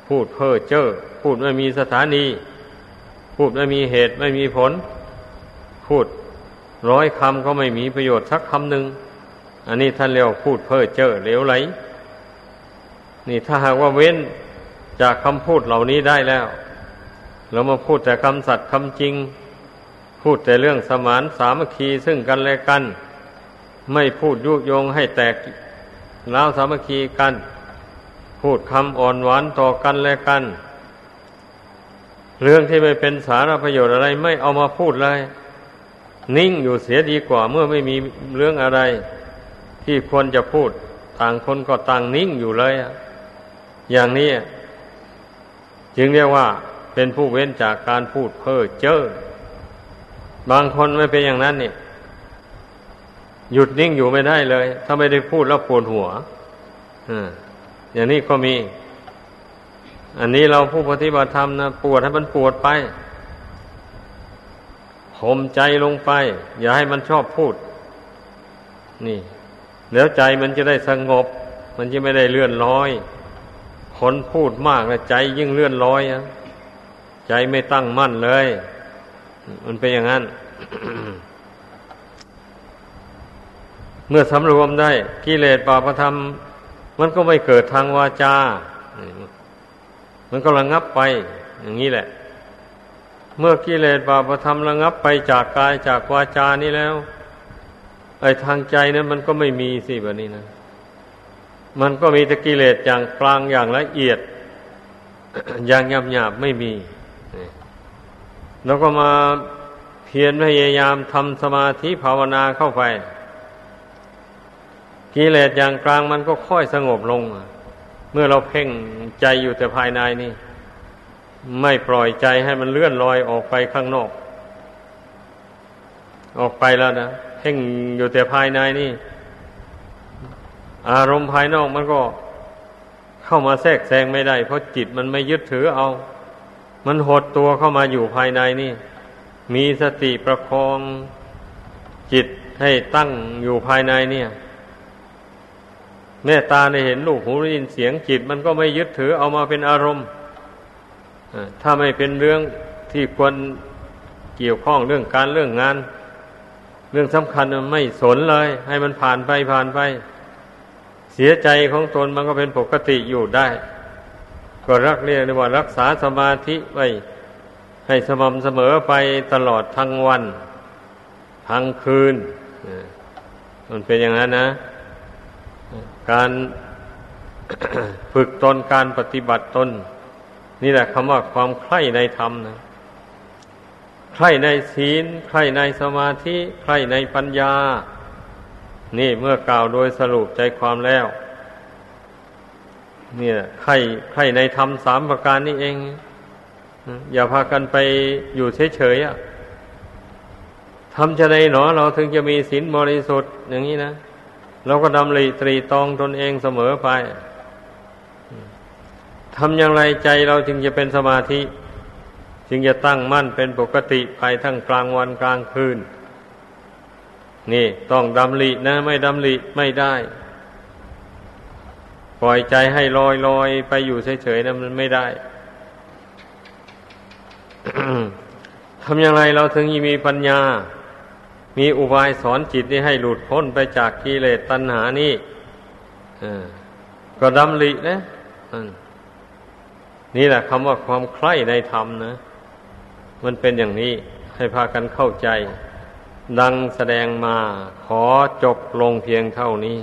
Speaker 1: พูดเพ้อเจ้อพูดไม่มีสถานี พูดไม่มีเหตุไม่มีผล พูดร้อยคำก็ไม่มีประโยชน์สักคำหนึ่งอันนี้ท่านเรียกพูดเพ้อเจ้อเลวไหล นี่ถ้าหากว่าเว้นจากคำพูดเหล่านี้ได้แล้ว เรามาพูดแต่คำสัตย์คำจริง พูดแต่เรื่องสมานสามัคคีซึ่งกันและกัน ไม่พูดยุยงให้แตกล้าวสามัคคีกัน พูดคำอ่อนหวานต่อกันและกัน เรื่องที่ไม่เป็นสาระประโยชน์อะไรไม่เอามาพูดเลย นิ่งอยู่เสียดีกว่าเมื่อไม่มีเรื่องอะไร ที่ควรจะพูด ต่างคนก็ต่างนิ่งอยู่เลยอย่างนี้จึงเรียกว่าเป็นผู้เว้นจากการพูดเพ้อเจ้อบางคนไม่เป็นอย่างนั้นเนี่ยหยุดนิ่งอยู่ไม่ได้เลย ถ้าไม่ได้พูดแล้วปวดหัว อ อย่างนี้ก็มี อันนี้เราผู้ปฏิบัติธรรมนะปวดให้มันปวดไปข่มใจลงไป อย่าให้มันชอบพูด นี่แล้วใจมันจะได้สงบ มันจะไม่ได้เลื่อนลอยคนพูดมากนะใจยิ่งเลื่อนลอยอะใจไม่ตั้งมั่นเลย มันเป็นอย่างนั้น เมื่อสำรวมได้กิเลสบาปธรรม มันก็ไม่เกิดทางวาจา มันก็ระงับไป อย่างนี้แหละ เมื่อกิเลสบาปธรรมระงับไปจากกายจากวาจานี้แล้ว ไอ้ทางใจนั้นมันก็ไม่มีสิแบบนี้นะ มันก็มีแต่กิเลสอย่างกลางอย่างละเอียด อย่างหยาบหยาบไม่มี แล้วก็มาเพียรพยายามทำสมาธิภาวนาเข้าไป กิเลสอย่างกลางมันก็ค่อยสงบลง เมื่อเราเพ่งใจอยู่แต่ภายในนี่ ไม่ปล่อยใจให้มันเลื่อนลอยออกไปข้างนอก ออกไปแล้วนะเพ่งอยู่แต่ภายในนี่ อารมณ์ภายนอกมันก็เข้ามาแทรกแซงไม่ได้ เพราะจิตมันไม่ยึดถือเอา มันหดตัวเข้ามาอยู่ภายในนี่ มีสติประคองจิตให้ตั้งอยู่ภายในเนี่ย แม่ตาในเห็นลูกหูได้ยินเสียงจิต มันก็ไม่ยึดถือเอามาเป็นอารมณ์ถ้าไม่เป็นเรื่องที่ควรเกี่ยวข้องเรื่องการเรื่องงาน เรื่องสำคัญมันไม่สนเลย ให้มันผ่านไปผ่านไป เสียใจของตนมันก็เป็นปกติอยู่ได้ ก็รักเรียกว่ารักษาสมาธิไว้ให้สม่ำเสมอไปตลอดทั้งวัน ทั้งคืนมันเป็นอย่างนั้นนะ การฝึกตนการปฏิบัติตน นี่แหละคำว่าความใคร่ในธรรมนะใคร่ในศีล ใคร่ในสมาธิ ใคร่ในปัญญา นี่เมื่อกล่าวโดยสรุปใจความแล้ว เนี่ยใครใครในธรรมสามประการนี้เอง อย่าพากันไปอยู่เฉยๆอะทำจะไดหนอเราถึงจะมีศีลบริสุทธิ์อย่างนี้นะ เราก็ดำริตรีตองตนเองเสมอไปทำอย่างไรใจเราจึงจะเป็นสมาธิ จึงจะตั้งมั่นเป็นปกติไปทั้งกลางวันกลางคืน นี่ต้องดำรินะ ไม่ดำริไม่ได้ ปล่อยใจให้ลอยลอยไปอยู่เฉยๆนะมันไม่ได้ทำอย่างไรเราถึงมีปัญญา มีอุบายสอนจิตนี้ให้หลุดพ้นไปจากกิเลสตัณหานี่ก็ดำรินะนี่แหละคำว่าความใคร่ในธรรมนะ มันเป็นอย่างนี้ให้พากันเข้าใจ ดังแสดงมาขอจบลงเพียงเท่านี้